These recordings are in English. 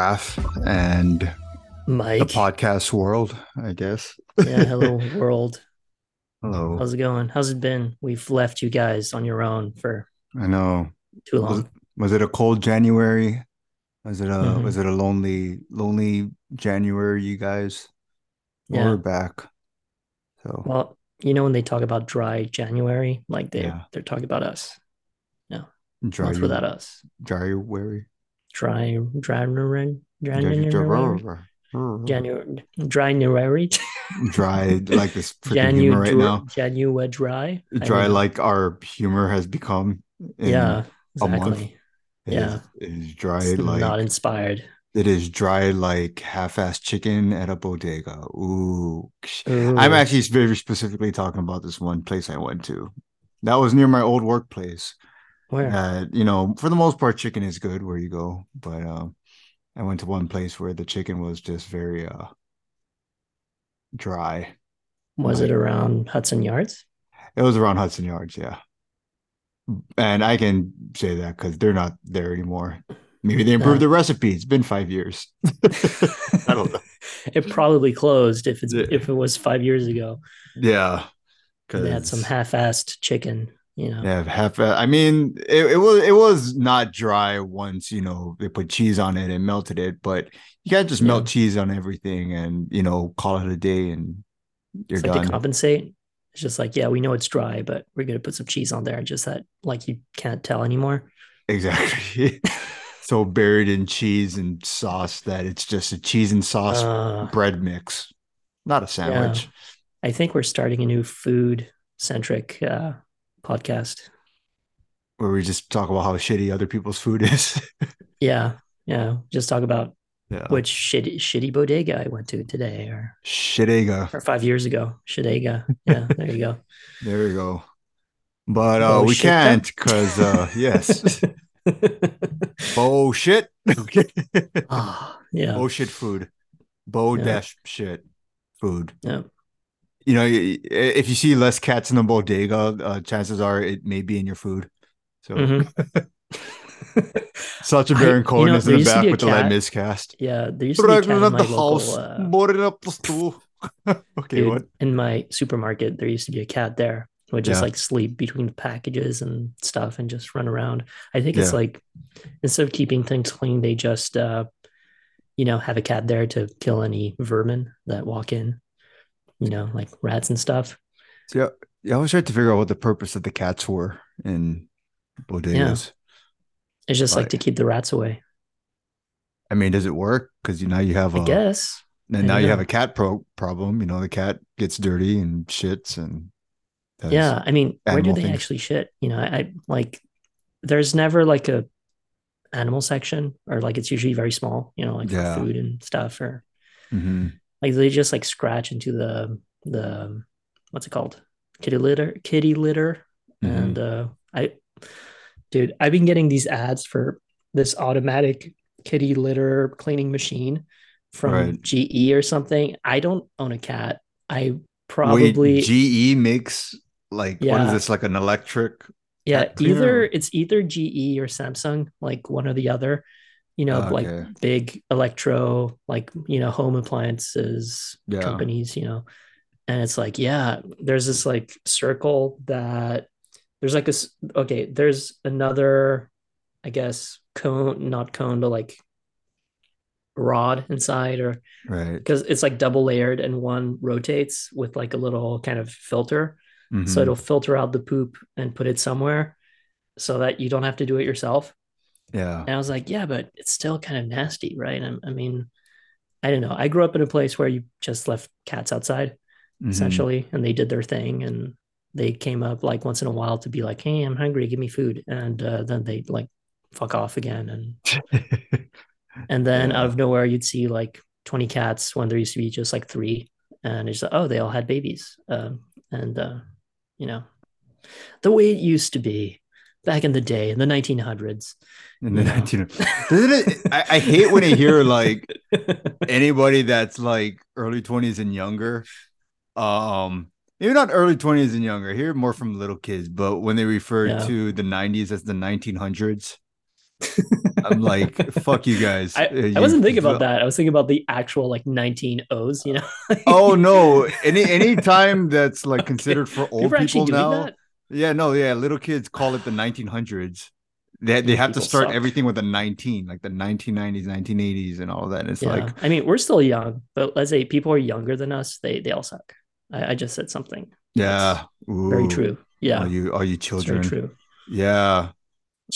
Raf and the Mike. podcast world, I guess. yeah, hello world. Hello. How's it going? How's it been? We've left you guys on your own for I know. too long. was it a cold January? Was it a Mhm. was it a lonely lonely January, you guys? Well, Yeah. We're back. So Well, you know when they talk about dry January, like they Yeah. they're talking about us. No. Dry without us. Dry January. Dry January January January. January January Dry like this humor right now. January dry. I Dry mean, like our humor has become. yeah, exactly. it yeah. is- it is dry It's like not inspired. It is dry like half-assed chicken at a bodega. Ooh. Ooh. I'm actually very specifically talking about this one place I went to. That was near my old workplace. Where? Uh, you know, for the most part, chicken is good where you go. But um, I went to one place where the chicken was just very uh dry. Was it around Hudson Yards? It was around Hudson Yards, yeah. And I can say that because they're not there anymore. Maybe they improved Yeah. the recipe. It's been five years. I don't know. It probably closed if it's Yeah. if it was five years ago. Yeah. And they had some half-assed chicken, you know. Yeah, half. uh, I mean, it, it was it was not dry once you know they put cheese on it and melted it, but you can't just melt cheese on everything and you know call it a day and you're It's like done. to compensate. It's just like, yeah, we know it's dry, but we're gonna put some cheese on there. Just that like you can't tell anymore. exactly. so buried in cheese and sauce that it's just a cheese and sauce Uh, bread mix, not a sandwich. I think we're starting a new food centric uh podcast. Where we just talk about how shitty other people's food is. Yeah. Yeah. Just talk about yeah, which shitty shitty bodega I went to today or shitega. or five years ago. Shitega. Yeah, there you go. There you go. But uh, we can't because uh, yes. Bullshit. Okay. Ah, yeah. Bullshit food. Bow Yeah. dash shit food. Yeah. You know, if you see less cats in the bodega, uh, chances are it may be in your food. So Mhm. such a I- Baron you know, is in the back be a the light cat- miscast. Yeah, there used to be a cat in Dragging my at the local, house, uh, boarding up the stool. okay, dude, what? in my supermarket. There used to be a cat there would just Yeah. like sleep between the packages and stuff and just run around. I think it's like instead of keeping things clean, they just uh, you know, have a cat there to kill any vermin that walk in. You know, like rats and stuff. Yeah, yeah. I was trying to figure out what the purpose of the cats were in bodegas. It's just like Right. to keep the rats away. I mean, does it work? Because you now you have I a guess. and now you have a cat pro problem. You know, the cat gets dirty and shits and Yeah, I mean, where do they things. actually shit? You know, I, I like there's never like a animal section or like it's usually very small, you know, like Yeah. food and stuff or Mhm. Like they just like scratch into the the what's it called? Kitty litter, kitty litter. Mhm. And uh I dude, I've been getting these ads for this automatic kitty litter cleaning machine from Right. GE or something. I don't own a cat. I Wait, probably GE makes like what Yeah. is this like an electric? Yeah, either it's either GE or Samsung, like one or the other. You know, Okay. like big electro, like you know, home appliances Yeah. companies. You know, and it's like, yeah, there's this like circle that there's like this. Okay, there's another, I guess cone, not cone, but like rod inside, or Right. because it's like double layered, and one rotates with like a little kind of filter so Mhm. it'll filter out the poop and put it somewhere so that you don't have to do it yourself. Yeah. And I was like, yeah, but it's still kind of nasty, right? I, I mean, I don't know. I grew up in a place where you just left cats outside Mhm. essentially, and they did their thing, and they came up like once in a while to be like, "Hey, I'm hungry, give me food," and uh, then they like fuck off again, and and then Yeah. out of nowhere you'd see like 20 cats when there used to be just like three, and it's like, oh, they all had babies, um, and uh, you know, the way it used to be back in the day in the 1900s. in the Yeah. 19 Doesn't it, I, I hate when I hear like anybody that's like early 20s and younger um maybe not early 20s and younger I hear more from little kids but when they refer Yeah. to the 90s as the 1900s I'm like, fuck you guys. I, Uh, I wasn't thinking about that. I was thinking about the actual like 19 O's, you know? Oh no! Any any time that's like considered for old People people now. Yeah, no, yeah. Little kids call it the 1900s. They they have to start suck. everything with a 19, like the 1990s, 1980s, and all that. And it's Yeah. like, I mean, we're still young, but let's say people are younger than us, they they all suck. I, I just said something. yeah, Very true. Yeah. are you, all you It's very children. true. Yeah,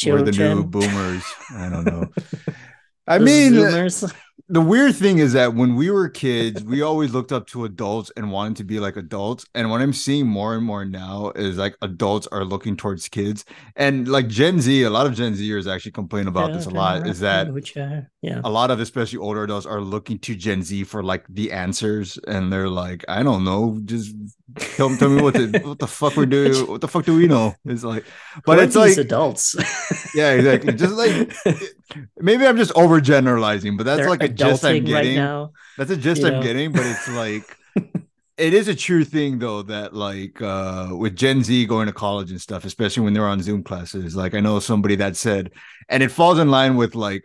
we're the new boomers. I don't know. I mean, Zoomers. The weird thing is that when we were kids, we always looked up to adults and wanted to be like adults. And what I'm seeing more and more now is like adults are looking towards kids. And like Gen Z, a lot of Gen Zers actually complain about this a lot. Is that yeah. a lot of especially older adults are looking to Gen Z for like the answers, and they're like, I don't know, just tell, tell me what the what the fuck we do, what the fuck do we know? It's like, but Who it's like, adults. yeah, exactly. Just like maybe I'm just overgeneralizing, but that's They're like a adulting right getting. now. That's a gist you I'm getting, but it's like it is a true thing though that like uh with Gen Z going to college and stuff, especially when they're on Zoom classes. Like I know somebody that said, and it falls in line with like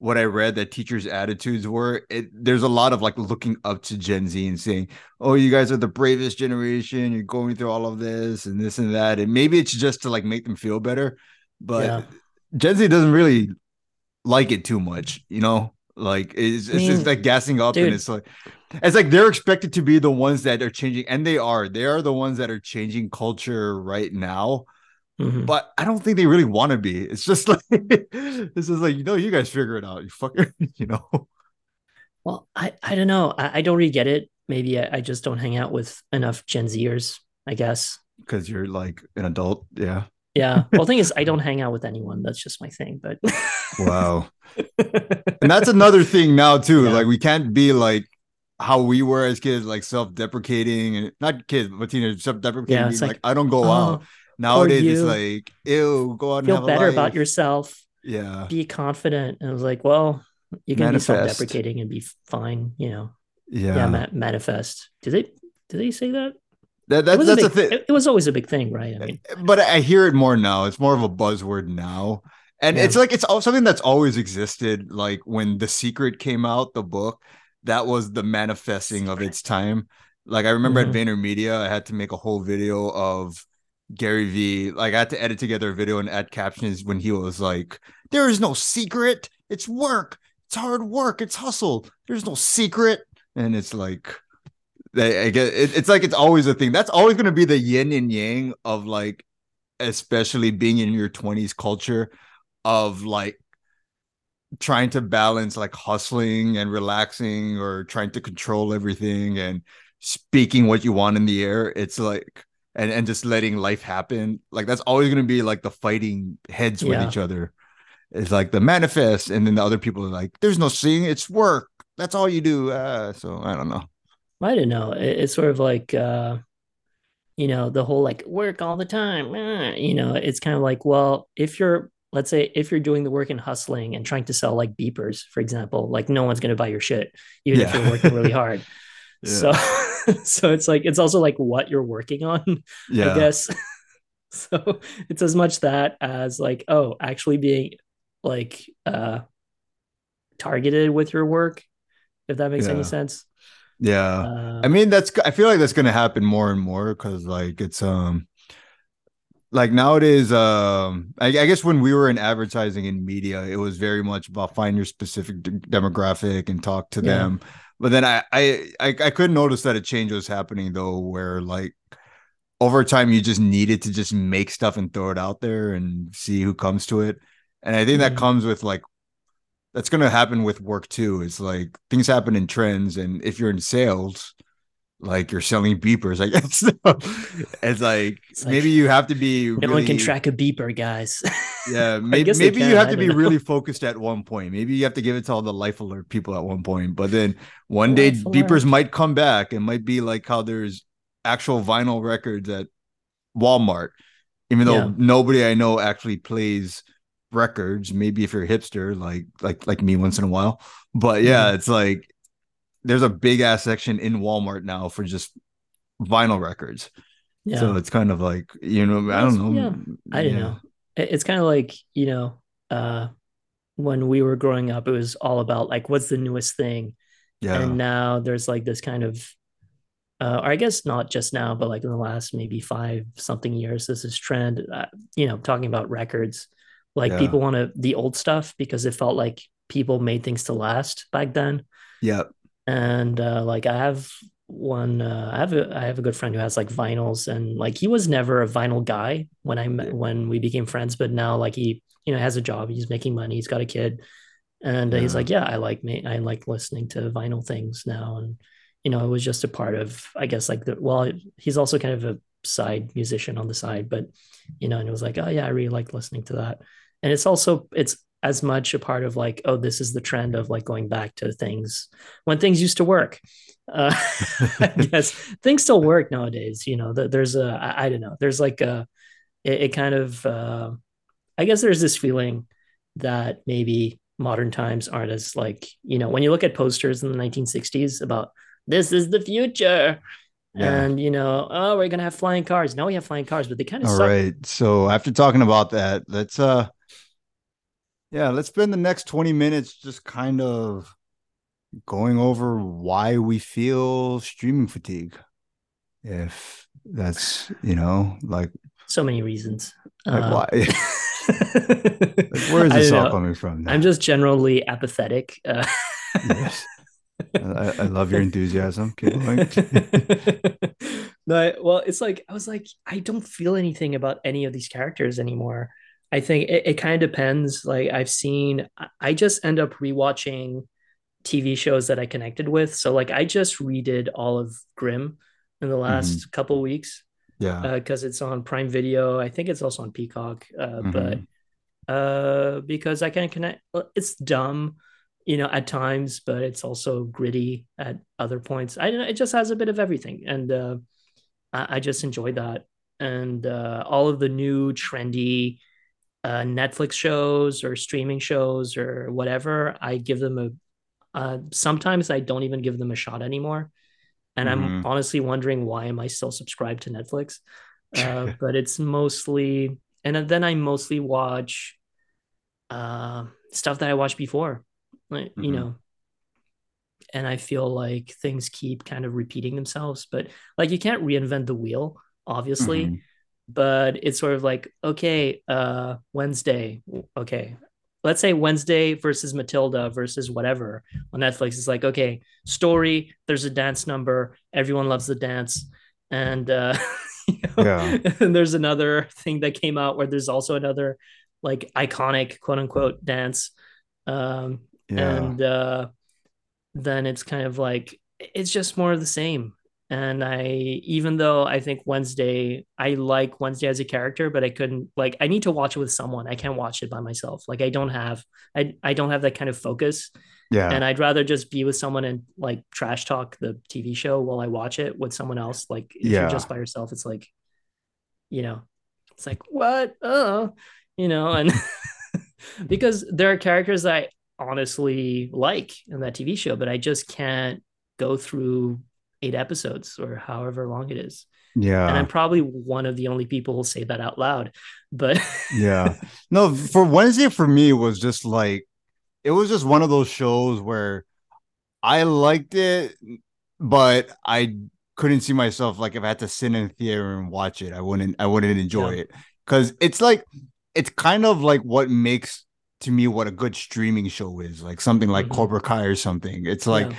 what I read that teachers' attitudes were. It there's a lot of like looking up to Gen Z and saying, "Oh, you guys are the bravest generation. You're going through all of this and this and that." And maybe it's just to like make them feel better, but Yeah. Gen Z doesn't really like it too much, you know. Like it's, I it's just like gassing up, and it's like it's like they're expected to be the ones that are changing, and they are. They are the ones that are changing culture right now. Mhm. But I don't think they really want to be. It's just like this is like you know, you guys figure it out. You fucker, you know. Well, I, I don't know. I, I don't really get it. Maybe I, I just don't hang out with enough Gen Zers, I guess. Because you're like an adult, yeah. Yeah. Well, the thing is, I don't hang out with anyone. That's just my thing. But Wow. and that's another thing now too. Yeah. Like we can't be like how we were as kids, like self-deprecating and not kids, but teenagers self-deprecating. Yeah, like, like, I don't go oh, out. Nowadays it's like, ew, go out and feel better about yourself. Yeah. Be confident. And I was like, well, you can Manifest. be self-deprecating and be fine. You know. Yeah. Yeah. ma- manifest. Did they? Did they say that? That, that, that's a a thing. It, was always a big thing, right? I mean, but I hear it more now. It's more of a buzzword now. And Yeah. it's like it's all something that's always existed. Like when The Secret came out, the book, that was the manifesting of its time. Like I remember Mhm. at VaynerMedia, I had to make a whole video of Gary Vee. Like I had to edit together a video and add captions when he was like, There is no secret, it's work, it's hard work, it's hustle. There's no secret. And it's like they, I get it, it's like it's always a thing. That's always going to be the yin and yang of like, especially being in your 20s culture of like trying to balance like hustling and relaxing or trying to control everything and speaking what you want in the air. It's like, and, and just letting life happen. Like, that's always going to be like the fighting heads with Yeah. each other. It's like the manifest, and then the other people are like, there's no seeing, it's work. That's all you do. Uh, so I don't know. I don't know. It, it's sort of like, uh, you know, the whole like work all the time. eh, You know, it's kind of like, well, if you're, let's say, if you're doing the work and hustling and trying to sell like beepers, for example, like no one's going to buy your shit, even if you're working really hard. Yeah. So, so it's like, it's also like what you're working on, Yeah. I guess. so it's as much that as like, oh, actually being like, uh, targeted with your work, if that makes Yeah. any sense. Yeah. Uh, I mean, that's I feel like that's gonna happen more and more because like it's um like nowadays, um I, I guess when we were in advertising and media, it was very much about find your specific d- demographic and talk to Yeah. them. But then I, I I I could notice that a change was happening though, where like over time you just needed to just make stuff and throw it out there and see who comes to it. And I think that Mhm. comes with like that's going to happen with work too. It's like things happen in trends, and if you're in sales, like you're selling beepers, I guess it's like It's like, maybe you have to be. No one can track a beeper, guys. Yeah, maybe maybe you have I to be know. really focused at one point. Maybe you have to give it to all the life alert people at one point. But then one day Life beepers alert. might come back. It might be like how there's actual vinyl records at Walmart, even though Yeah. nobody I know actually plays records. Maybe if you're a hipster, like like like me once in a while. But yeah, Mhm. it's like there's a big ass section in Walmart now for just vinyl records. yeah. So it's kind of like, you know, I don't know. yeah. I don't Yeah. know. It's kind of like, you know, uh when we were growing up, it was all about like what's the newest thing. Yeah. And now there's like this kind of uh, or I guess not just now, but like in the last maybe five something years, this is trend. Uh, you know, talking about records, like Yeah. people want to the old stuff because it felt like people made things to last back then. Yep. And uh, like I have one, uh, I have a I have a good friend who has like vinyls, and like he was never a vinyl guy when I met Yeah. when we became friends, but now like he you know has a job, he's making money, he's got a kid, and uh, he's like, yeah, I like me, I like listening to vinyl things now, and you know, it was just a part of, I guess, like the well, he's also kind of a side musician on the side, but you know, and it was like, oh yeah, I really like listening to that, and it's also it's as much a part of like, oh, this is the trend of like going back to things when things used to work. Uh, I guess things still work nowadays. You know, there's a I, I don't know, there's like a it, it kind of uh, I guess there's this feeling that maybe modern times aren't as like, you know, when you look at posters in the 1960s about this is the future Yeah. and, you know, oh, we're to have flying cars. Now we have flying cars, but they kind of All suck. right. So after talking about that, let's uh yeah, let's spend the next 20 minutes just kind of going over why we feel streaming fatigue. If that's, you know, like, So many reasons. like Uh, why like, where is this all know. coming from? I'm just generally apathetic. Uh, yes. I, I love your enthusiasm. Keep going. no, well, it's like I was like, I don't feel anything about any of these characters anymore. I think it, it kind of depends. Like I've seen, I- just end up rewatching TV shows that I connected with. So like I just redid all of Grimm in the last couple weeks Yeah. because it's on Prime Video. I think it's also on Peacock. Uh, But Mhm. uh, because I can connect, it's dumb, you know, at times, but it's also gritty at other points. I don't. It just has a bit of everything, and uh, I, I just enjoy that. And uh, all of the new trendy uh, Netflix shows or streaming shows or whatever, I give them a. Uh, sometimes I don't even give them a shot anymore, and I'm Mhm. honestly wondering why am I still subscribed to Netflix? Uh, but it's mostly, and then I mostly watch uh, stuff that I watched before, like you Mhm. know. And I feel like things keep kind of repeating themselves, but like you can't reinvent the wheel, obviously Mhm. but it's sort of like okay uh wednesday okay let's say wednesday versus matilda versus whatever on netflix it's like okay story there's a dance number everyone loves the dance and uh you know, Yeah. and there's another thing that came out where there's also another like iconic quote unquote dance um Yeah. and uh then it's kind of like it's just more of the same and i even though i think wednesday i like wednesday as a character but i couldn't like i need to watch it with someone i can't watch it by myself like i don't have i, I don't have that kind of focus yeah. and i'd rather just be with someone and like trash talk the tv show while i watch it with someone else like if Yeah. you're just by yourself it's like you know it's like what oh you know and because there are characters that i honestly like in that tv show but i just can't go through eight episodes or however long it is yeah. and i'm probably one of the only people who will say that out loud but yeah no for wednesday for me was just like it was just one of those shows where i liked it but i couldn't see myself like if i had to sit in a theater and watch it i wouldn't i wouldn't enjoy Yeah. it because it's like it's kind of like what makes to me what a good streaming show is like something like Mhm. cobra kai or something it's like yeah.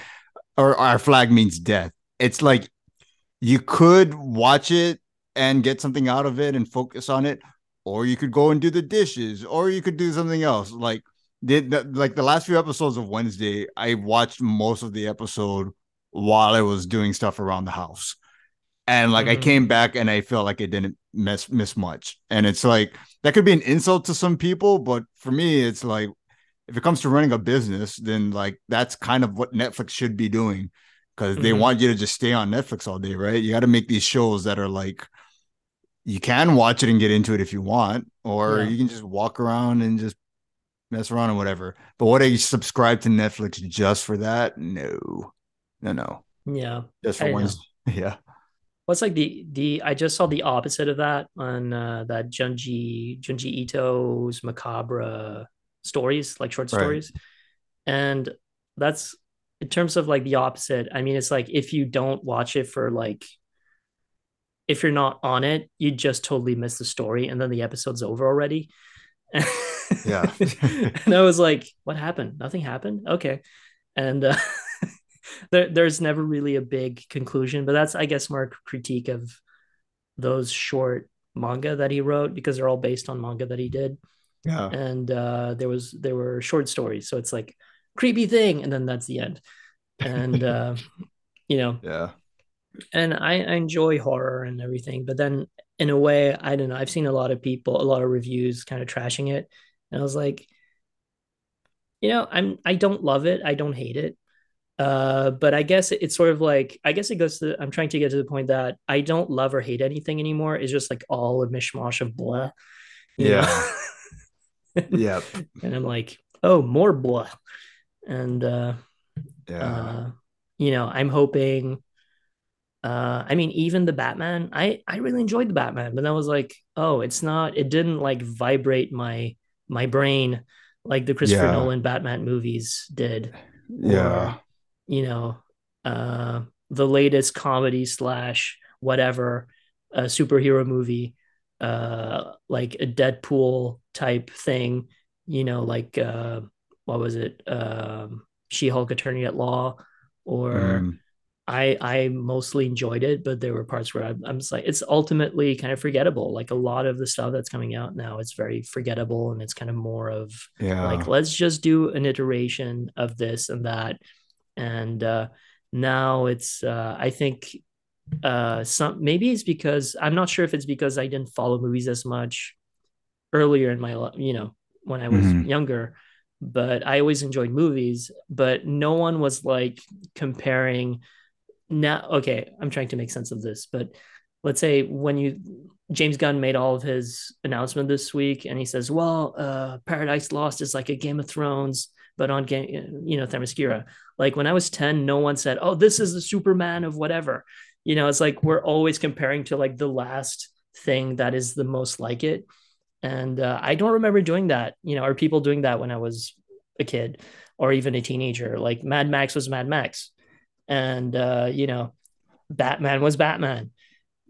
or our flag means death. It's like you could watch it and get something out of it and focus on it, or you could go and do the dishes, or you could do something else. Like the, the like the last few episodes of Wednesday, I watched most of the episode while I was doing stuff around the house. And like I Mhm. came back and I felt like I didn't miss miss much. And it's like that could be an insult to some people, but for me, it's like if it comes to running a business, then like that's kind of what Netflix should be doing because they Mhm. want you to just stay on Netflix all day, right? You got to make these shows that are like you can watch it and get into it if you want, or Yeah. you can just walk around and just mess around and whatever. But would I subscribe to Netflix just for that? No, no, no. yeah Just I for know. Yeah. What's like the the i just saw the opposite of that on uh that junji junji ito's macabre stories, like short Right. stories. And that's in terms of like the opposite. I mean, it's like if you don't watch it for like if you're not on it, you just totally miss the story and then the episode's over already. Yeah. and I was like, what happened? Nothing happened? Okay. And uh, there, there's never really a big conclusion, but that's, I guess, more critique of those short manga that he wrote because they're all based on manga that he did. Yeah. And uh, there was there were short stories, so it's like creepy thing, and then that's the end. And uh, you know, Yeah. and I, I enjoy horror and everything, but then in a way, I don't know. I've seen a lot of people, a lot of reviews kind of trashing it, and I was like, you know, I'm I don't love it, I don't hate it, uh, but I guess it's sort of like I guess it goes to I'm trying to get to the point that I don't love or hate anything anymore. It's just like all a mishmash of blah? Yeah. Yep. and I'm like, oh, more blah, and uh, Yeah. uh, you know, I'm hoping. Uh, I mean, even the Batman, I I really enjoyed the Batman, but I was like, oh, it's not. It didn't like vibrate my my brain like the Christopher Yeah. Nolan Batman movies did. Yeah. You know, uh, the latest comedy slash whatever uh, superhero movie, uh, like a Deadpool type thing. You know, like uh, what was it? Um, She-Hulk Attorney at Law, or Mm, I I mostly enjoyed it, but there were parts where I'm, I'm just like it's ultimately kind of forgettable. Like a lot of the stuff that's coming out now, it's very forgettable, and it's kind of more of yeah. like let's just do an iteration of this and that, and uh, now it's uh, I think uh, some maybe it's because I'm not sure if it's because I didn't follow movies as much earlier in my life, you know, when I was Mhm. younger. But I always enjoyed movies, but no one was like comparing now okay i'm trying to make sense of this but let's say when you james gunn made all of his announcement this week and he says well uh paradise lost is like a game of thrones but on game you know themyscira. Like when i was 10 no one said oh this is the superman of whatever. You know it's like we're always comparing to like the last thing that is the most like it. And uh, i don't remember doing that. You know or people doing that when i was a kid or even a teenager? Like mad max was mad max. And uh, you know, Batman was Batman,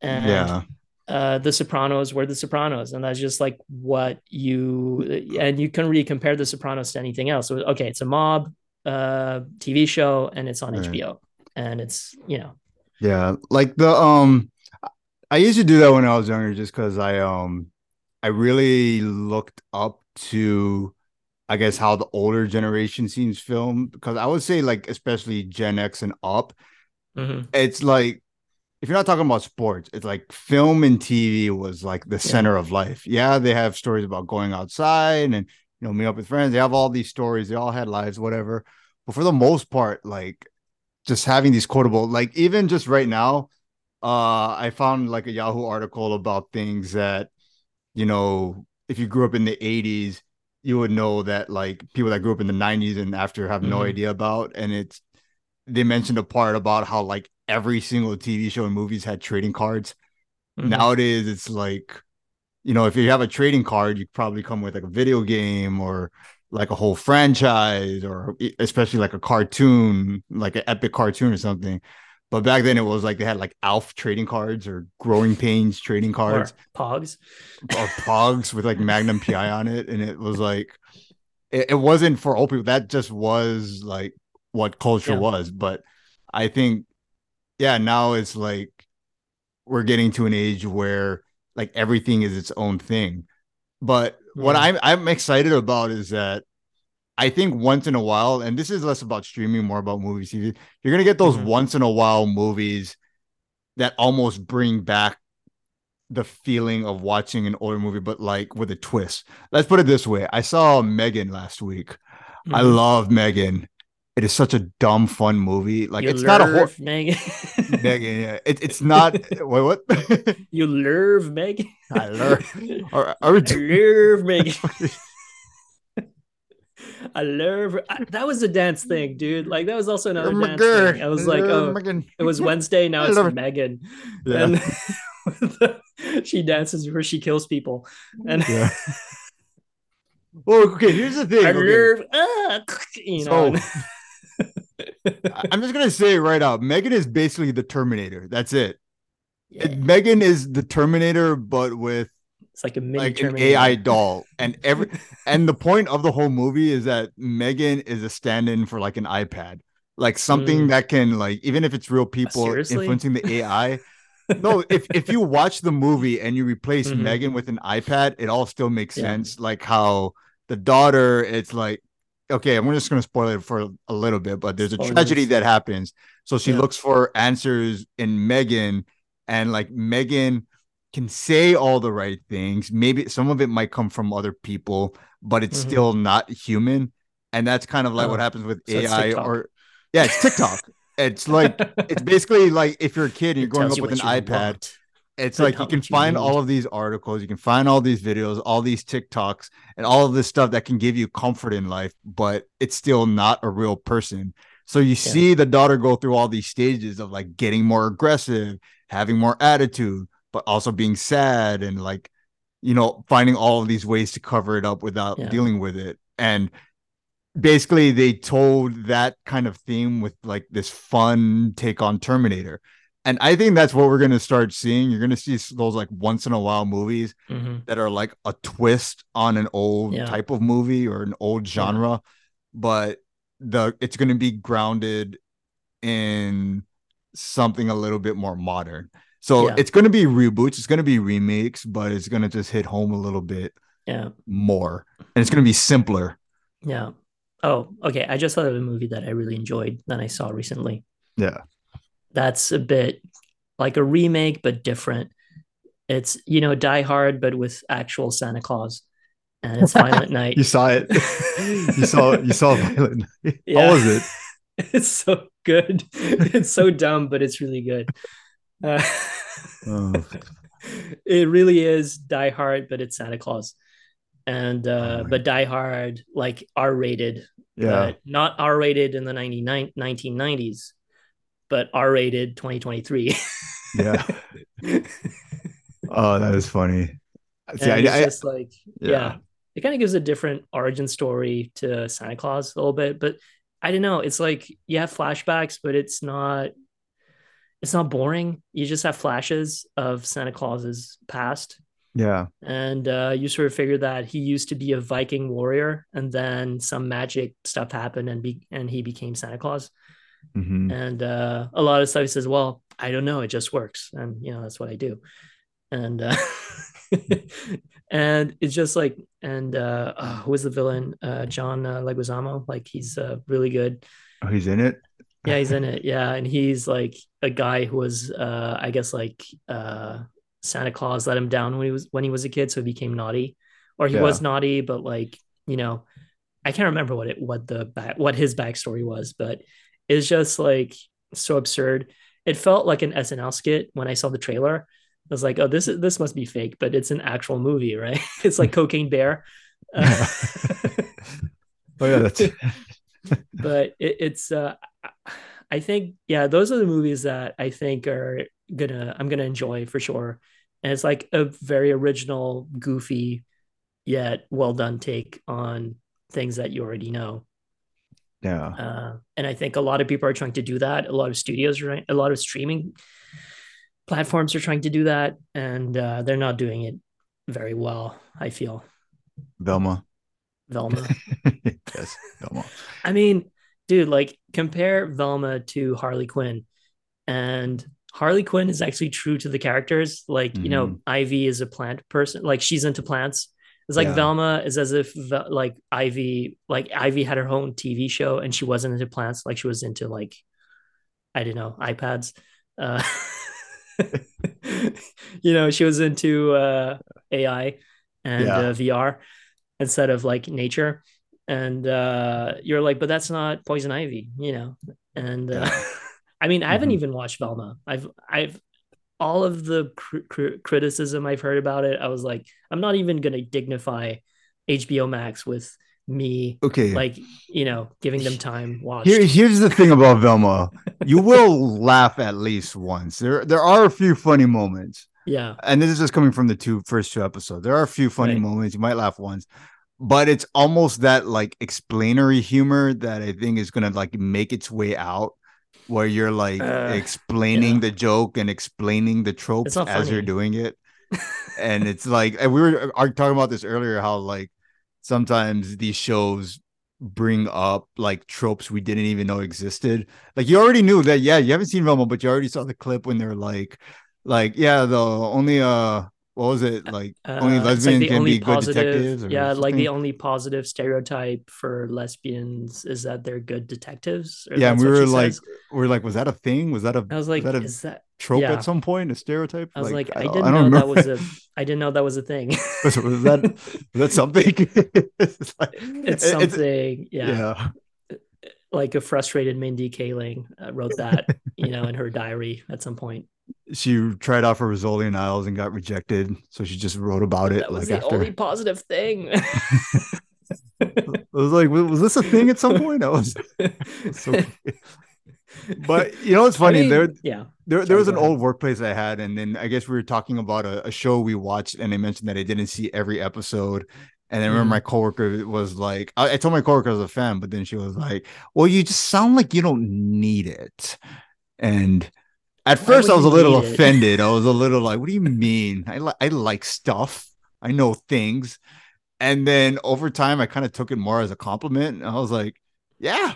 and yeah. Uh, the Sopranos were the Sopranos, and that's just like what you and you couldn't really compare the Sopranos to anything else. So okay, it's a mob uh, TV show, and it's on. HBO, and it's you know, Yeah, like the um I used to do that when I was younger just because I um I really looked up to I guess how the older generation seems film because I would say like especially Gen X and up, mhm, it's like if you're not talking about sports, it's like film and TV was like the center of life. Yeah, they have stories about going outside and you know meeting up with friends. They have all these stories. They all had lives, whatever. But for the most part, like just having these quotable, like even just right now, uh, I found like a Yahoo article about things that you know if you grew up in the 80s, you would know that like people that grew up in the 90s and after have no Mhm. idea about. And it's they mentioned a part about how like every single TV show and movies had trading cards. mhm. Nowadays, it's like, you know, if you have a trading card, you probably come with like a video game or like a whole franchise or especially like a cartoon, like an epic cartoon or something. But back then it was like they had like Alf trading cards or Growing Pains trading or cards Pogs. or Pogs with like Magnum PI on it. And it was like, it, it wasn't for old people. That just was like what culture Yeah. was. But I think, yeah, now it's like we're getting to an age where like everything is its own thing. But what Mhm. I'm I'm excited about is that I think once in a while, and this is less about streaming, more about movies. TV, you're gonna get those Mhm. once in a while movies that almost bring back the feeling of watching an older movie, but like with a twist. Let's put it this way: I saw Megan last week. I Mhm. love Megan. It is such a dumb, fun movie. Like you it's not a horror. Megan. Megan, yeah. It, it's not. wait, what? you love Megan. I love- are, are we I do- love Megan. I love I, that was a dance thing, dude. Like that was also another Oh dance God. thing. I was like, Oh, oh, Megan. it was Wednesday. Now I it's. Megan, Yeah. and she dances where she kills people. And Yeah. Well, okay. Here's the thing. I okay. love, ah, you know. I- I'm just gonna say it right out. Megan is basically the Terminator. That's it. Yeah, It- Megan is the Terminator, but with it's like a mini like an AI doll. And every and the point of the whole movie is that Megan is a stand-in for like an iPad, like something Mm. that can like even if it's real people seriously? influencing the AI. no, if if you watch the movie and you replace Mhm. Megan with an iPad, it all still makes Yeah. sense. Like how the daughter, it's like okay, I'm just gonna spoil it for a little bit, but there's a Spoilers. tragedy that happens. So she Yeah. looks for answers in Megan, and like Megan can say all the right things. Maybe some of it might come from other people, but it's Mhm. still not human. And that's kind of like what Oh, happens with so AI or yeah, it's TikTok. it's like it's basically like if you're a kid and you're It growing up you with an iPad, want. It's like you can what you find all of these articles, you can find all these videos, all these TikToks, and all of this stuff that can give you comfort in life, but it's still not a real person. So you see the daughter go through all these stages of like getting more aggressive, having more attitude, but also being sad and like, you know, finding all of these ways to cover it up without Yeah. dealing with it. And basically, they told that kind of theme with like this fun take on Terminator. And I think that's what we're going to start seeing. You're going to see those like once in a while movies Mhm. that are like a twist on an old Yeah. type of movie or an old genre, but the it's going to be grounded in something a little bit more modern. So Yeah. it's going to be reboots, it's going to be remakes, but it's going to just hit home a little bit Yeah. more, and it's going to be simpler. Yeah. Oh, okay. I just thought of a movie that I really enjoyed that I saw recently. Yeah. That's a bit like a remake, but different. It's, you know, Die Hard, but with actual Santa Claus. And it's Violent Night. You saw it. you saw you saw Violent. Night. Yeah. How was it? It's so good. It's so dumb, but it's really good. Uh, Oh. it really is Die Hard, but it's Santa Claus. And uh, Oh but Die Hard, like R rated, Yeah. but not R rated in the 99, 1990s, but R rated 2023. Yeah. Oh, that is funny. See, and it's I, I, just like, yeah, yeah. it kind of gives a different origin story to Santa Claus a little bit, but I don't know. It's like you have flashbacks, but it's not. It's not boring. You just have flashes of Santa Claus's past, yeah. and uh, you sort of figure that he used to be a Viking warrior, and then some magic stuff happened, and be and he became Santa Claus. Mhm. And uh, a lot of stuff he says, "Well, I don't know, it just works," and you know that's what I do. And uh, and it's just like, and uh, oh, who was the villain? Uh, John uh, Leguizamo. Like he's uh, really good. Oh, he's in it. Yeah, he's in it. Yeah, and he's like a guy who was, uh, I guess, like uh, Santa Claus let him down when he was when he was a kid, so he became naughty, or he Yeah. was naughty, but like you know, I can't remember what it what the back what his backstory was, but it's just like so absurd. It felt like an SNL skit when I saw the trailer. I was like, oh, this is this must be fake, but it's an actual movie, right? it's like Cocaine Bear. Uh, Oh yeah, that's but it, it's uh i think yeah those are the movies that i think are gonna i'm gonna enjoy for sure and it's like a very original goofy yet well done take on things that you already know yeah. uh, and i think a lot of people are trying to do that a lot of studios are a lot of streaming platforms are trying to do that and uh, they're not doing it very well i feel Velma. velma yes, Velma. I mean, dude, like compare Velma to Harley Quinn, and Harley Quinn is actually true to the characters. Like, you know, Ivy is a plant person, like she's into plants. It's like Yeah. Velma is as if like Ivy, like Ivy had her own TV show and she wasn't into plants, like she was into like, I don't know, iPads. Uh, you know, she was into uh, AI and Yeah. uh, VR instead of like nature and uh you're like but that's not poison ivy you know and uh, i mean i haven't Mhm. even watched velma i've i've all of the cr- cr- criticism i've heard about it i was like i'm not even gonna dignify hbo max with me Okay. like you know giving them time watched Here, here's the thing about Velma. You will laugh at least once. There, there are a few funny moments, yeah and this is just coming from the two first two episodes. There are a few funny Right. moments. You might laugh once, but it's almost that like explanatory humor that I think is gonna like make its way out where you're like Uh, explaining yeah. the joke and explaining the tropes as you're doing it. and it's like and we were talking about this earlier how like sometimes these shows bring up like tropes we didn't even know existed like you already knew that yeah you haven't seen Velma but you already saw the clip when they're like like yeah the only uh what was it like only Uh, it's lesbians the can only be good detectives positive, yeah, like the only positive stereotype for lesbians is that they're good detectives. or yeah and we were like says. we are like was that a thing was that a I was like, that a is that? trope yeah. at some point a stereotype I was like, I, don't- didn't don't know that was a, I didn't know that was a thing. was, was that was that something it's, like, it's it- something, yeah, yeah Like a frustrated Mindy Kaling uh, wrote that, you know, in her diary at some point. She tried out for Rizzoli and Isles and got rejected. So she just wrote about it That was like the after. only positive thing. I was like, was, this a thing at some point? I was so. But you know it's funny? I mean, there, yeah, there, there was an old workplace I had, and then I guess we were talking about a, a show we watched, and they mentioned that I didn't see every episode. And I remember Mhm. my coworker was like, I, I told my coworker I was a fan, but then she was like, "Well, you just sound like you don't need it." And at first, I was a little offended. I was a little like, "What do you mean? I li- I like stuff. I know things." And then over time, I kind of took it more as a compliment. And I was like, "Yeah,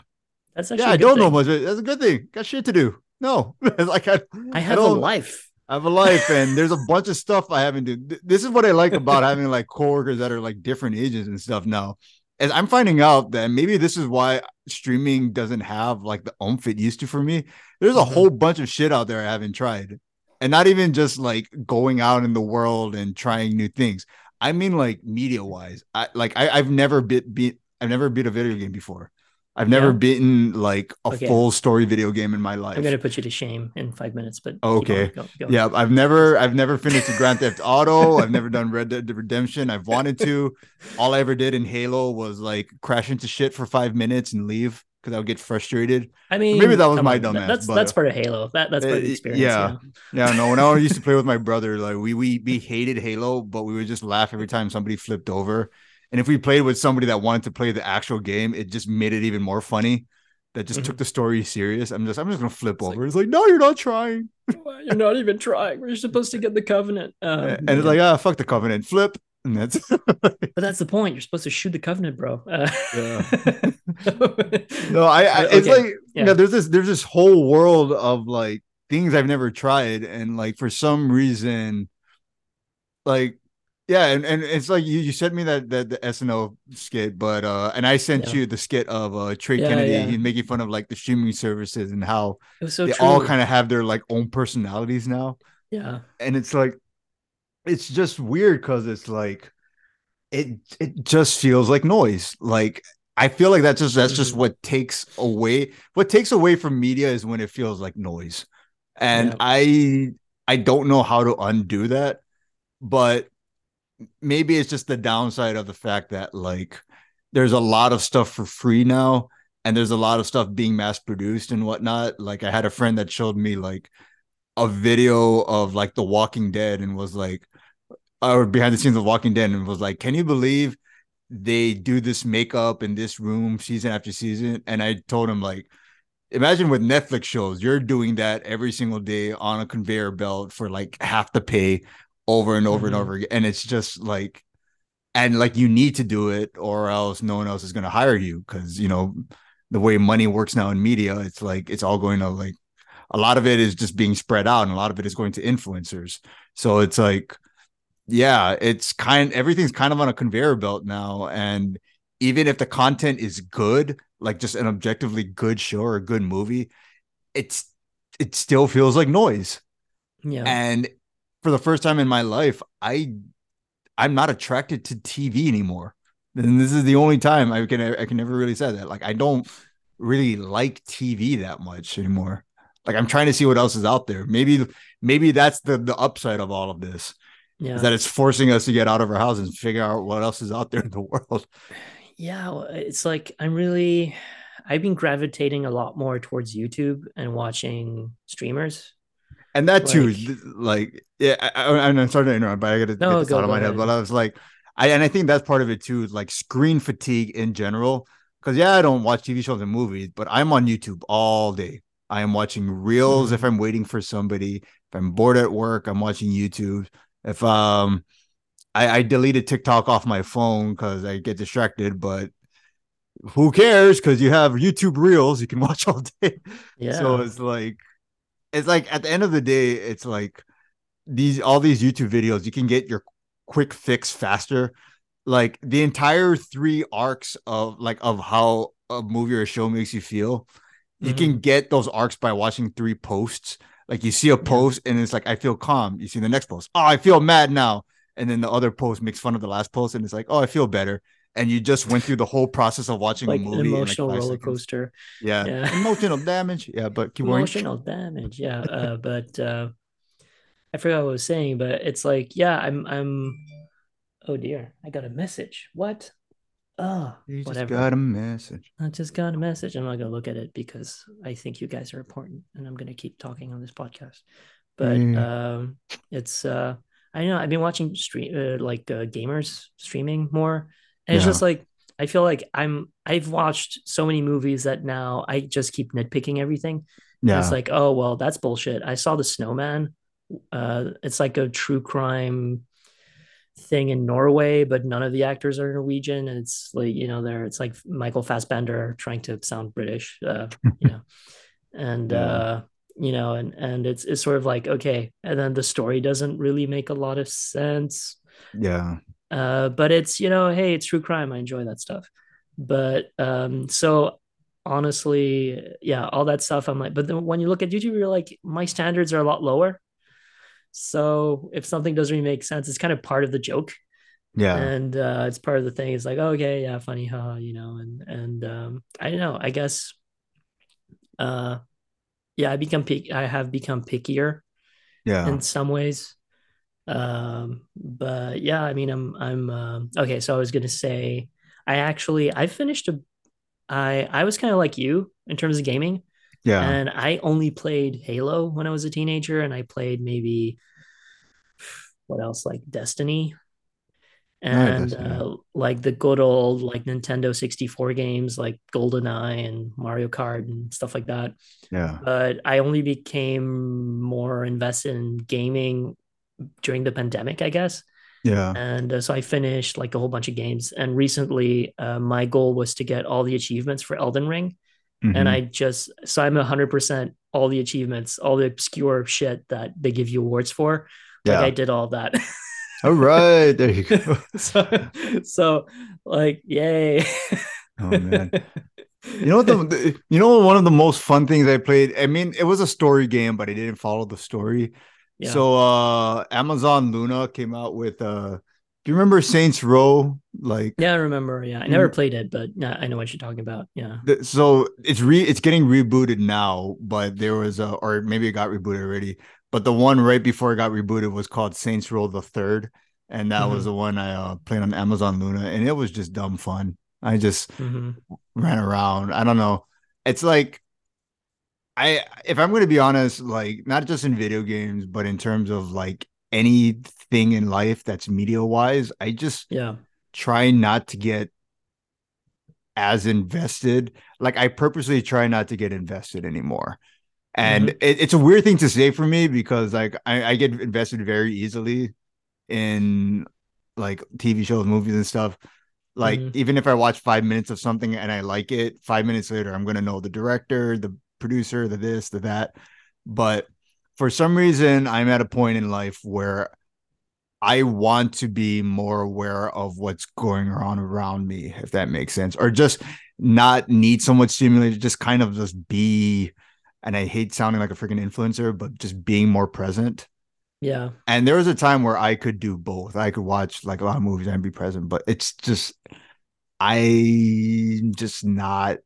That's actually yeah, a I good don't know much. but That's a good thing. Got shit to do. No, like I, I have a life. I have a life, and there's a bunch of stuff I haven't do. This is what I like about having like coworkers that are like different ages and stuff now. As I'm finding out that maybe this is why streaming doesn't have like the oomph it used to for me. There's a Mhm. whole bunch of shit out there I haven't tried, and not even just like going out in the world and trying new things. I mean, like media wise, I like I, I've never bit beat. I've never beat a video game before. I've never Yeah? beaten like a Okay. full story video game in my life. I'm gonna put you to shame in five minutes, but Okay. go- go. Yeah, I've never I've never finished a Grand Theft Auto. I've never done Red Dead Redemption. I've wanted to. All I ever did in Halo was like crash into shit for five minutes and leave because I would get frustrated. I mean, maybe that was my on, dumbass, That's but- that's part of Halo. That that's part of the Uh, experience. yeah. Yeah. Yeah, no. When I used to play with my brother, like we we we hated Halo, but we would just laugh every time somebody flipped over. And if we played with somebody that wanted to play the actual game, it just made it even more funny. That just Mhm. took the story serious. I'm just I'm just gonna flip It's like- over. it's like, no, you're not trying. You're not even trying. We're supposed to get the covenant. Um, and it's like, ah, fuck the covenant, flip, and that's but that's the point. You're supposed to shoot the covenant, bro. Uh, no, I, I it's Okay, like yeah. you know, there's this there's this whole world of like things I've never tried, and like for some reason, like yeah, and, and it's like you, you sent me that that the SNL skit, but uh, and I sent Yeah. you the skit of uh Trey Yeah, Kennedy. yeah. He's making fun of like the streaming services and how so they true. all kind of have their like own personalities now. yeah. and it's like it's just weird because it's like it it just feels like noise like i feel like that's just that's just Mhm. what takes away what takes away from media is when it feels like noise and i i don't know how to undo that but maybe it's just the downside of the fact that like there's a lot of stuff for free now and there's a lot of stuff being mass produced and whatnot like i had a friend that showed me like a video of like The Walking Dead and was like, or behind the scenes of Walking Dead and was like, can you believe they do this makeup in this room season after season? And I told him like, imagine with Netflix shows, you're doing that every single day on a conveyor belt for like half the pay over and over Mhm. and over again. And it's just like, and like you need to do it or else no one else is going to hire you because you know the way money works now in media it's like it's all going to like a lot of it is just being spread out and a lot of it is going to influencers so it's like yeah it's kind everything's kind of on a conveyor belt now and even if the content is good like just an objectively good show or a good movie it's it still feels like noise Yeah. and for the first time in my life i i'm not attracted to tv anymore. And this is the only time i can i can never really say that. Like i don't really like tv that much anymore. Like i'm trying to see what else is out there. Maybe maybe that's the the upside of all of this yeah. is that it's forcing us to get out of our houses and figure out what else is out there in the world. Yeah it's like i'm really i've been gravitating a lot more towards youtube and watching streamers and that too Like- like yeah I, i'm sorry to interrupt but i gotta No, get this go- out of my head but i was like I and I think that's part of it too, like screen fatigue in general. Because yeah, I don't watch TV shows and movies, but I'm on YouTube all day. I am watching reels Mhm. if I'm waiting for somebody. If I'm bored at work, I'm watching YouTube. If um I, I deleted TikTok off my phone because I get distracted, but who cares? Because you have YouTube reels you can watch all day. Yeah. So it's like it's like at the end of the day, it's like these all these YouTube videos, you can get your quick fix faster. Like the entire three arcs of like of how a movie or a show makes you feel, you Mhm. can get those arcs by watching three posts. Like you see a post and it's like I feel calm. You see the next post, oh I feel mad now, and then the other post makes fun of the last post and it's like oh I feel better. And you just went through the whole process of watching like a movie. like, emotional five roller coaster. Yeah. Yeah. Emotional damage. Yeah, but keep going. Emotional damage. Yeah. Uh, but uh, I forgot what I was saying, but it's like, yeah, I'm, I'm. Oh dear, I got a message. What? Oh, You just whatever. got a message. I just got a message. I'm not gonna look at it because I think you guys are important, and I'm gonna keep talking on this podcast. But Mm. um, it's uh, I don't know. I've been watching stream uh, like uh, gamers streaming more, and it's Yeah. just like I feel like I'm. I've watched so many movies that now I just keep nitpicking everything. And Yeah. It's like, oh well, that's bullshit. I saw the Snowman. Uh, it's like a true crime thing in Norway, but none of the actors are Norwegian. And it's like, you know, there it's like Michael Fassbender trying to sound British, uh, you know, and Yeah. uh, you know, and and it's it's sort of like okay, and then the story doesn't really make a lot of sense. yeah. Uh, but it's you know, hey, it's true crime. I enjoy that stuff. But um, so honestly, yeah, all that stuff. I'm like, but then when you look at YouTube, you're like, my standards are a lot lower. So if something doesn't really make sense, it's kind of part of the joke, Yeah. and uh, it's part of the thing. It's like, okay, yeah, funny, huh? You know, and and um, I don't know. I guess, uh, yeah, I become pick. I have become pickier yeah. in some ways. Um, but yeah, I mean, I'm I'm um, okay. So I was gonna say, I actually I finished a, I I was kind of like you in terms of gaming, yeah. and I only played Halo when I was a teenager, and I played maybe what else like Destiny. And uh, like the good old like Nintendo 64 games like GoldenEye and Mario Kart and stuff like that yeah. but I only became more invested in gaming during the pandemic, I guess. Yeah. And uh, so I finished like a whole bunch of games. And recently, uh, my goal was to get all the achievements for Elden Ring. And Mhm. I just, so I'm 100% all the achievements, all the obscure shit that they give you awards for. Like yeah. I did all that. All right. There you go. so, so, like, yay. Oh man. You know the- you know one of the most fun things I played? I mean, it was a story game, but I didn't follow the story. Yeah. So uh Amazon Luna came out with uh do you remember Saints Row? Like yeah, I remember. Yeah. I never played it, but I know what you're talking about. Yeah. the- so it's re it's getting rebooted now, but there was a or maybe it got rebooted already. But the one right before it got rebooted was called Saints Row the Third, and that was Mhm. the one I uh, played on Amazon Luna, and it was just dumb fun. I just hmm ran around. I don't know. It's like I if I'm going to be honest, like not just in video games, but in terms of like anything in life that's media wise, I just Yeah. try not to get as invested. Like I purposely try not to get invested anymore. And it, it's a weird thing to say for me because like I, I get invested very easily in like TV shows, movies, and stuff. Like Mhm. even if I watch five minutes of something and I like it, five minutes later I'm gonna know the director, the producer, the this, the that. But for some reason, I'm at a point in life where I want to be more aware of what's going on around me, if that makes sense, or just not need so much stimulation, just kind of just be. And I hate sounding like a freaking influencer, but just being more present. Yeah. And there was a time where I could do both. I could watch like a lot of movies and be present, but it's just I'm just not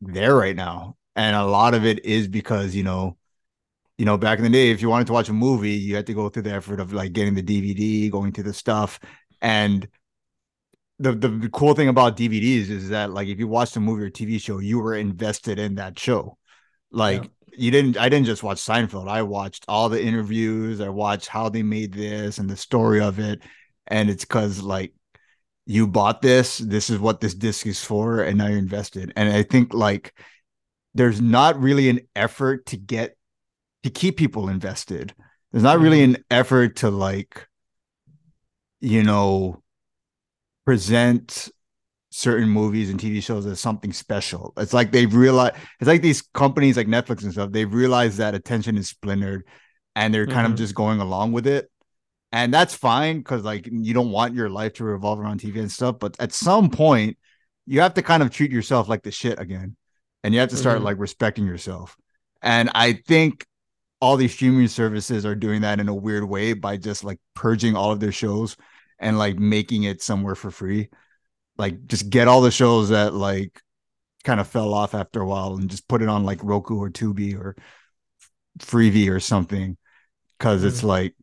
there right now. And a lot of it is because, you know, you know, back in the day, if you wanted to watch a movie, you had to go through the effort of like getting the DVD, going through the stuff. And the, the cool thing about DVDs is that like if you watched a movie or TV show, you were invested in that show. Like Yeah. you didn't I didn't just watch Seinfeld. I watched all the interviews, I watched how they made this and the story of it. And it's because like you bought this, this is what this disc is for, and now you're invested. And I think like there's not really an effort to get to keep people invested. There's not really Mm-hmm. an effort to like, you know, present certain movies and TV shows as something special. It's like they've realized it's like these companies like Netflix and stuff, they've realized that attention is splintered and they're kind Mhm. of just going along with it. And that's fine because like you don't want your life to revolve around TV and stuff, but at some point you have to kind of treat yourself like the shit again. And you have to start Mhm. like respecting yourself. And I think all these streaming services are doing that in a weird way by just like purging all of their shows and like making it somewhere for free. Like just get all the shows that like kind of fell off after a while and just put it on like Roku or Tubi or Freevee or something. because it's Mhm. like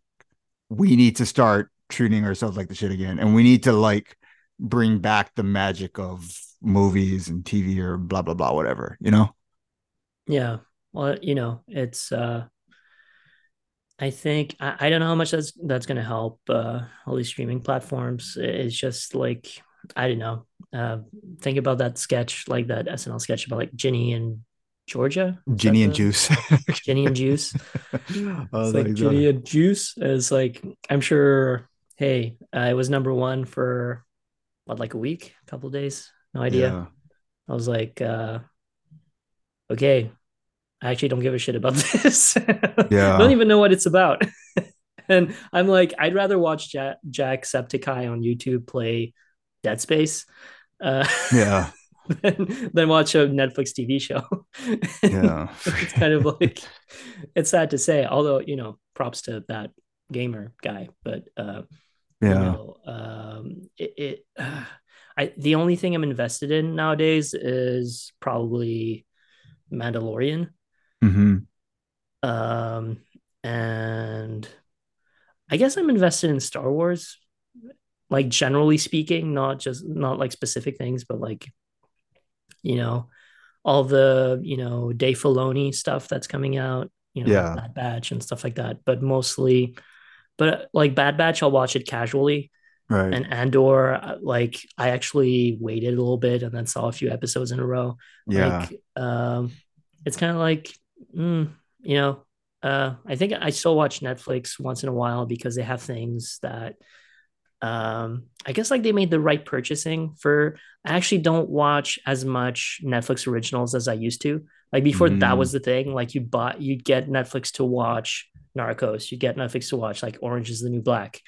we need to start treating ourselves like the shit again, and we need to like bring back the magic of movies and TV or blah blah blah whatever. You know? Yeah. Well, you know, it's uh I think I, I don't know how much that's that's gonna help uh all these streaming platforms. It's just like I don't know. Uh think about that sketch, like that SNL sketch about like Ginny and Georgia. Ginny and the- Juice. Ginny and Juice. It's like like, Ginny and Juice is like I'm sure hey, uh, it was number one for what like a week, a couple days, no idea. yeah. I was like, uh, okay, I actually don't give a shit about this. Yeah. I don't even know what it's about. and I'm like, I'd rather watch Jack Jacksepticeye on YouTube play Dead Space uh, Yeah. than, than watch a Netflix TV show. Yeah. it's kind of like, it's sad to say, although, you know, props to that gamer guy, but uh, you Yeah. know, um, it, it uh, I the only thing I'm invested in nowadays is probably Mandalorian. hmm Um, and I guess I'm invested in Star Wars, like generally speaking, not just not like specific things, but like, you know, all the, you know, Dave Filoni stuff that's coming out, you know, Yeah. Bad Batch and stuff like that. But mostly, but like Bad Batch, I'll watch it casually. Right. And Andor, like I actually waited a little bit and then saw a few episodes in a row. yeah. Like, um, it's kind of like, mm, you know, uh, I think I still watch Netflix once in a while because they have things that, um, I guess like they made the right purchasing for. I actually don't watch as much Netflix originals as I used to. Like before, that Mm. was the thing. Like you bought, you'd get Netflix to watch Narcos. You get Netflix to watch like Orange is the New Black.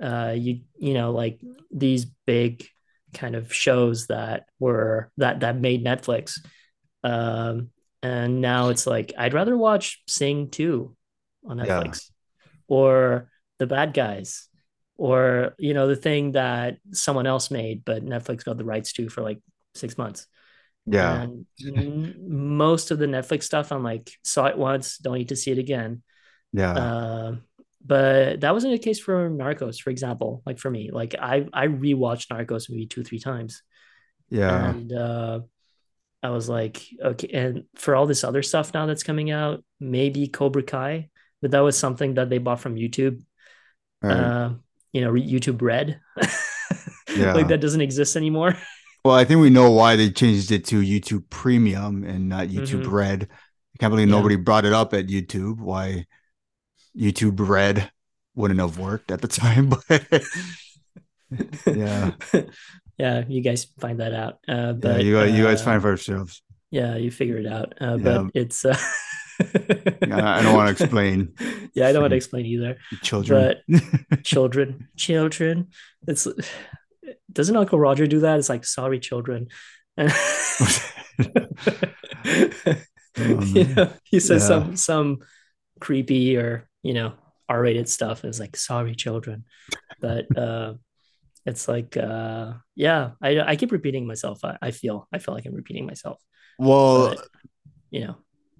Uh, you you know like these big kind of shows that were that that made Netflix. Um, and now it's like I'd rather watch Sing 2 on Yeah. Netflix or The Bad Guys or you know the thing that someone else made but Netflix got the rights to for like 6 months. Yeah. And most of the Netflix stuff I'm like saw it once, don't need to see it again. Yeah. Uh, but that wasn't the case for Narcos, for example. Like for me, like I I rewatched Narcos maybe two three times, yeah. and uh, I was like, okay. And for all this other stuff now that's coming out, maybe Cobra Kai, but that was something that they bought from YouTube. Right. Uh, you know, YouTube Red. Yeah. like that doesn't exist anymore. Well, I think we know why they changed it to YouTube Premium and not YouTube Mhm. Red. I can't believe Yeah. nobody brought it up at YouTube. Why YouTube Red wouldn't have worked at the time, but Yeah. yeah, you guys find that out. Uh, yeah, but you, you guys uh, find for yourselves. Yeah, you figure it out. Uh, Yeah. But it's. Uh, I don't want to explain. Yeah, I don't want to explain either. Children. But children, children. It's doesn't Uncle Roger do that? It's like sorry, children. And you know, he says Yeah. some some creepy or you know R-rated stuff. And it's like sorry, children. But uh, it's like uh, yeah, I I keep repeating myself. I, I feel I feel like I'm repeating myself. well, But, you know,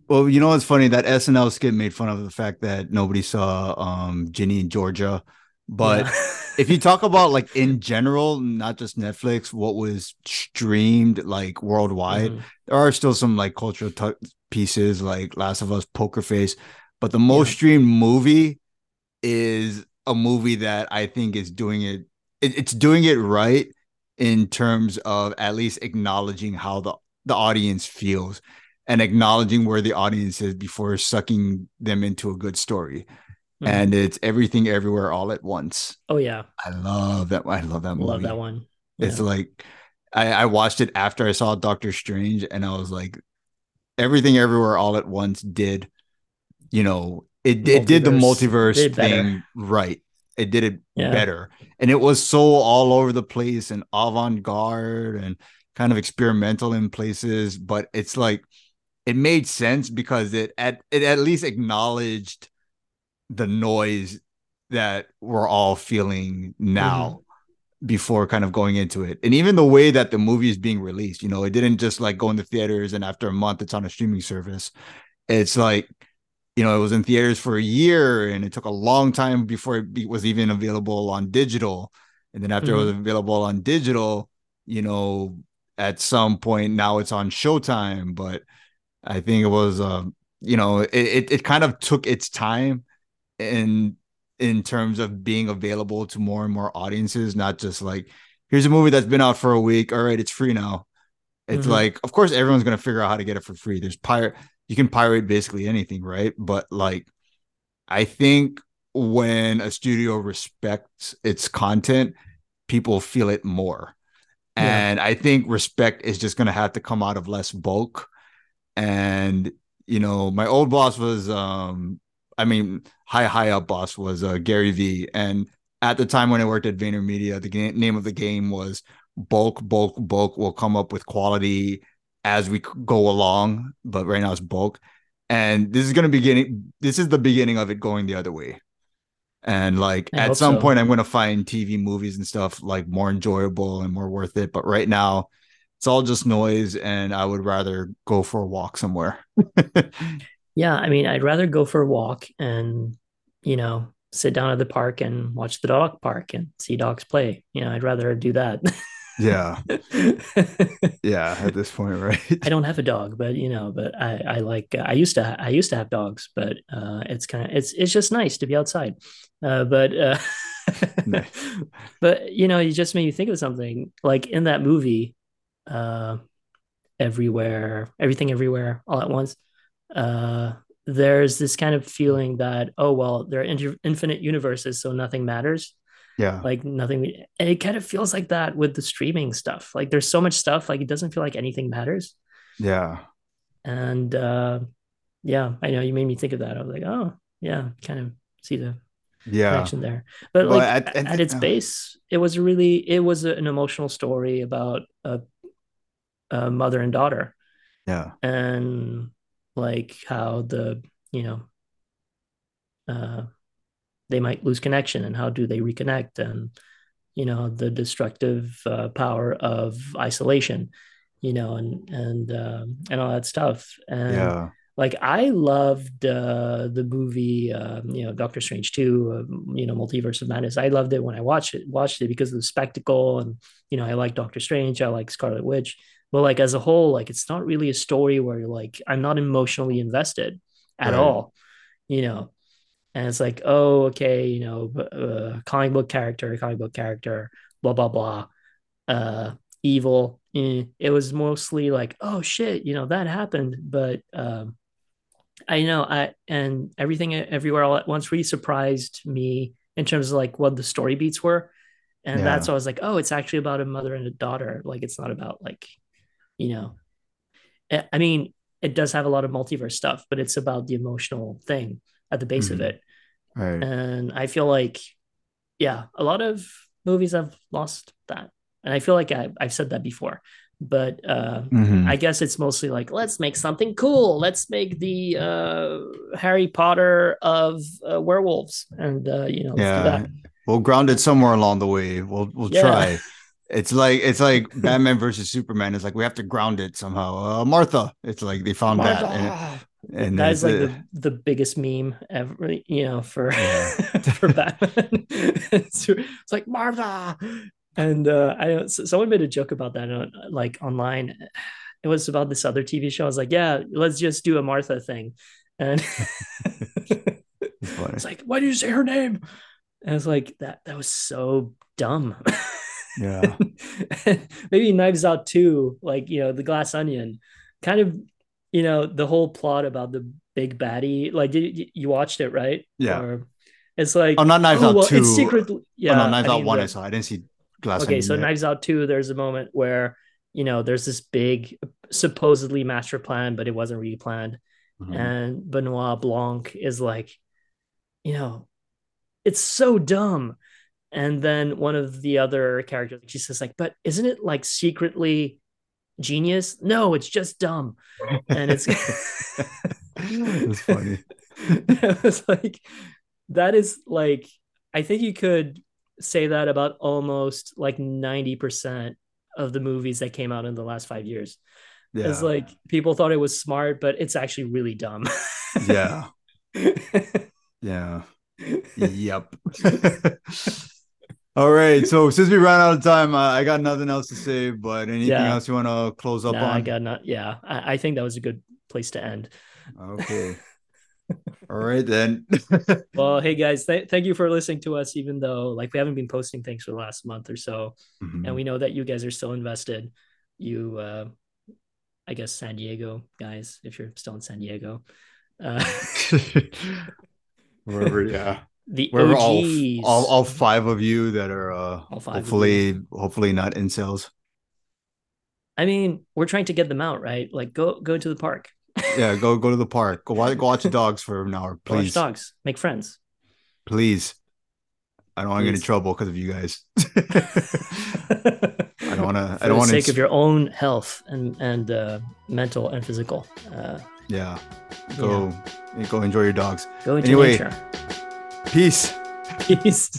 well, you know what's funny? That SNL skit made fun of the fact that nobody saw um Ginny in Georgia. But yeah. if you talk about like in general, not just Netflix, what was streamed like worldwide, Mhm. there are still some like cultural t- pieces like Last of Us, Poker Face, but the most Yeah. streamed movie is a movie that I think is doing it. it- It's doing it right, in terms of at least acknowledging how the the audience feels and acknowledging where the audience is before sucking them into a good story. Mm-hmm. And it's everything everywhere all at once. Oh yeah. I love that. I love that movie. Love that one. Yeah. It's like I, I watched it after I saw Doctor Strange and I was like, everything everywhere all at once did, you know, it, it did the multiverse did thing right. It did it yeah. better. And it was so all over the place and avant-garde and kind of experimental in places, but it's like it made sense because it at it at least acknowledged the noise that we're all feeling now mm-hmm. before kind of going into it. And even the way that the movie is being released, you know, it didn't just like go in the theaters and after a month it's on a streaming service. It's like, you know, it was in theaters for a year and it took a long time before it was even available on digital. And then after mm-hmm. it was mm-hmm. available on digital, you know, at some point now it's on Showtime, but I think it was, uh, you know, it, it, it kind of took its time in in terms of being available to more and more audiences, not just like here's a movie that's been out for a week. All right, it's free now. It's mm-hmm. like, of course, everyone's gonna figure out how to get it for free. There's pirate, you can pirate basically anything, right? But like, I think when a studio respects its content, people feel it more. Yeah. And I think respect is just gonna have to come out of less bulk and you know my old boss was um i mean high high up boss was uh, gary vee and at the time when i worked at vaynermedia the name of the game was bulk bulk bulk will come up with quality as we go along but right now it's bulk. And this is going to be getting this is the beginning of it going the other way. And like I at some so. point i'm going to find tv movies and stuff like more enjoyable and more worth it. But right now it's all just noise and i would rather go for a walk somewhere. Yeah i mean i'd rather go for a walk and you know sit down at the park and watch the dog park and see dogs play. You know i'd rather do that yeah yeah at this point right i don't have a dog but you know but i i like i used to i used to have dogs but uh it's kind of it's it's just nice to be outside uh but uh nice. but you know you just made me think of something like in that movie uh, everywhere, everything everywhere all at once. Uh, there's this kind of feeling that oh well, there are inter- infinite universes, so nothing matters. Yeah, like nothing. it kind of feels like that with the streaming stuff. Like there's so much stuff, like it doesn't feel like anything matters. Yeah, and uh, yeah, I know you made me think of that. I was like, oh yeah, kind of see the yeah connection there but well, like at, its base it was really it was an emotional story about a uh, mother and daughter. Yeah. And like how the, you know, uh, they might lose connection and how do they reconnect and, you know, the destructive uh, power of isolation, you know, and, and, um, and all that stuff. And, yeah like I loved uh, the movie, um, you know, Doctor Strange two, uh, you know, Multiverse of Madness. I loved it when I watched it, watched it because of the spectacle, and you know, I like Doctor Strange, I like Scarlet Witch, but like as a whole like it's not really a story where you're like i'm not emotionally invested at right. all you know and it's like oh okay you know uh, comic book character comic book character blah blah blah uh evil eh. it was mostly like oh shit you know that happened but um i know i and everything everywhere all at once really surprised me in terms of like what the story beats were and yeah. that's why i was like oh it's actually about a mother and a daughter like it's not about like you know i mean it does have a lot of multiverse stuff but it's about the emotional thing at the base mm-hmm. of it right. and i feel like yeah a lot of movies have lost that and i feel like I, have said that before but uh, mm-hmm. i guess it's mostly like let's make something cool let's make the uh, harry potter of uh, werewolves and uh, you know yeah we'll ground it somewhere along the way we'll we'll yeah. try it's like it's like Batman versus Superman. It's like we have to ground it somehow. Uh, Martha. It's like they found Martha. that. And, and that is like the, the biggest meme ever, you know, for yeah. for Batman. it's, it's, like Martha, and uh, I someone made a joke about that, on, like online. It was about this other TV show. I was like, yeah, let's just do a Martha thing, and it's like, why do you say her name? And I was like, that that was so dumb. Yeah. maybe Knives Out too, like you know, the Glass Onion, kind of, you know, the whole plot about the big baddie. Like, did you, you watched it, right? Yeah. Or it's like Oh, not Knives Out well, two. It's secret. Yeah, oh, no, Knives I Out mean, one. the- I saw. I didn't see Glass. okay, so yet. Knives Out two. There's a moment where you know there's this big supposedly master plan, but it wasn't really planned Mhm. and Benoit Blanc is like, you know, it's so dumb. And then one of the other characters, she says, like, but isn't it like secretly genius? No, it's just dumb. And it's funny. it was like that is like I think you could say that about almost like 90% of the movies that came out in the last five years. Yeah. It's like people thought it was smart, but it's actually really dumb. yeah. Yeah. Yep. All right. So since we ran out of time, uh, I got nothing else to say. But anything Yeah. else you want to close up nah, on? I got not. Yeah, I, I think that was a good place to end. Okay. All right then. Well, hey guys, th- thank you for listening to us, even though like we haven't been posting things for the last month or so, Mhm. and we know that you guys are still invested. You, uh, I guess, San Diego guys, if you're still in San Diego, uh, Wherever, yeah. The all, OGs, all all five of you that are uh All hopefully hopefully not incels. I mean, we're trying to get them out, right? Like, go go to the park, Yeah, go go to the park. Go watch, go watch the dogs for an hour, Go watch please. dogs, make friends. Please. I don't want to get in trouble because of you guys. I don't wanna- I don't wanna For the sake ins- of your own health and and uh, mental and physical. Uh, yeah. Go go enjoy your dogs. go into Anyway. nature. Peace. Peace.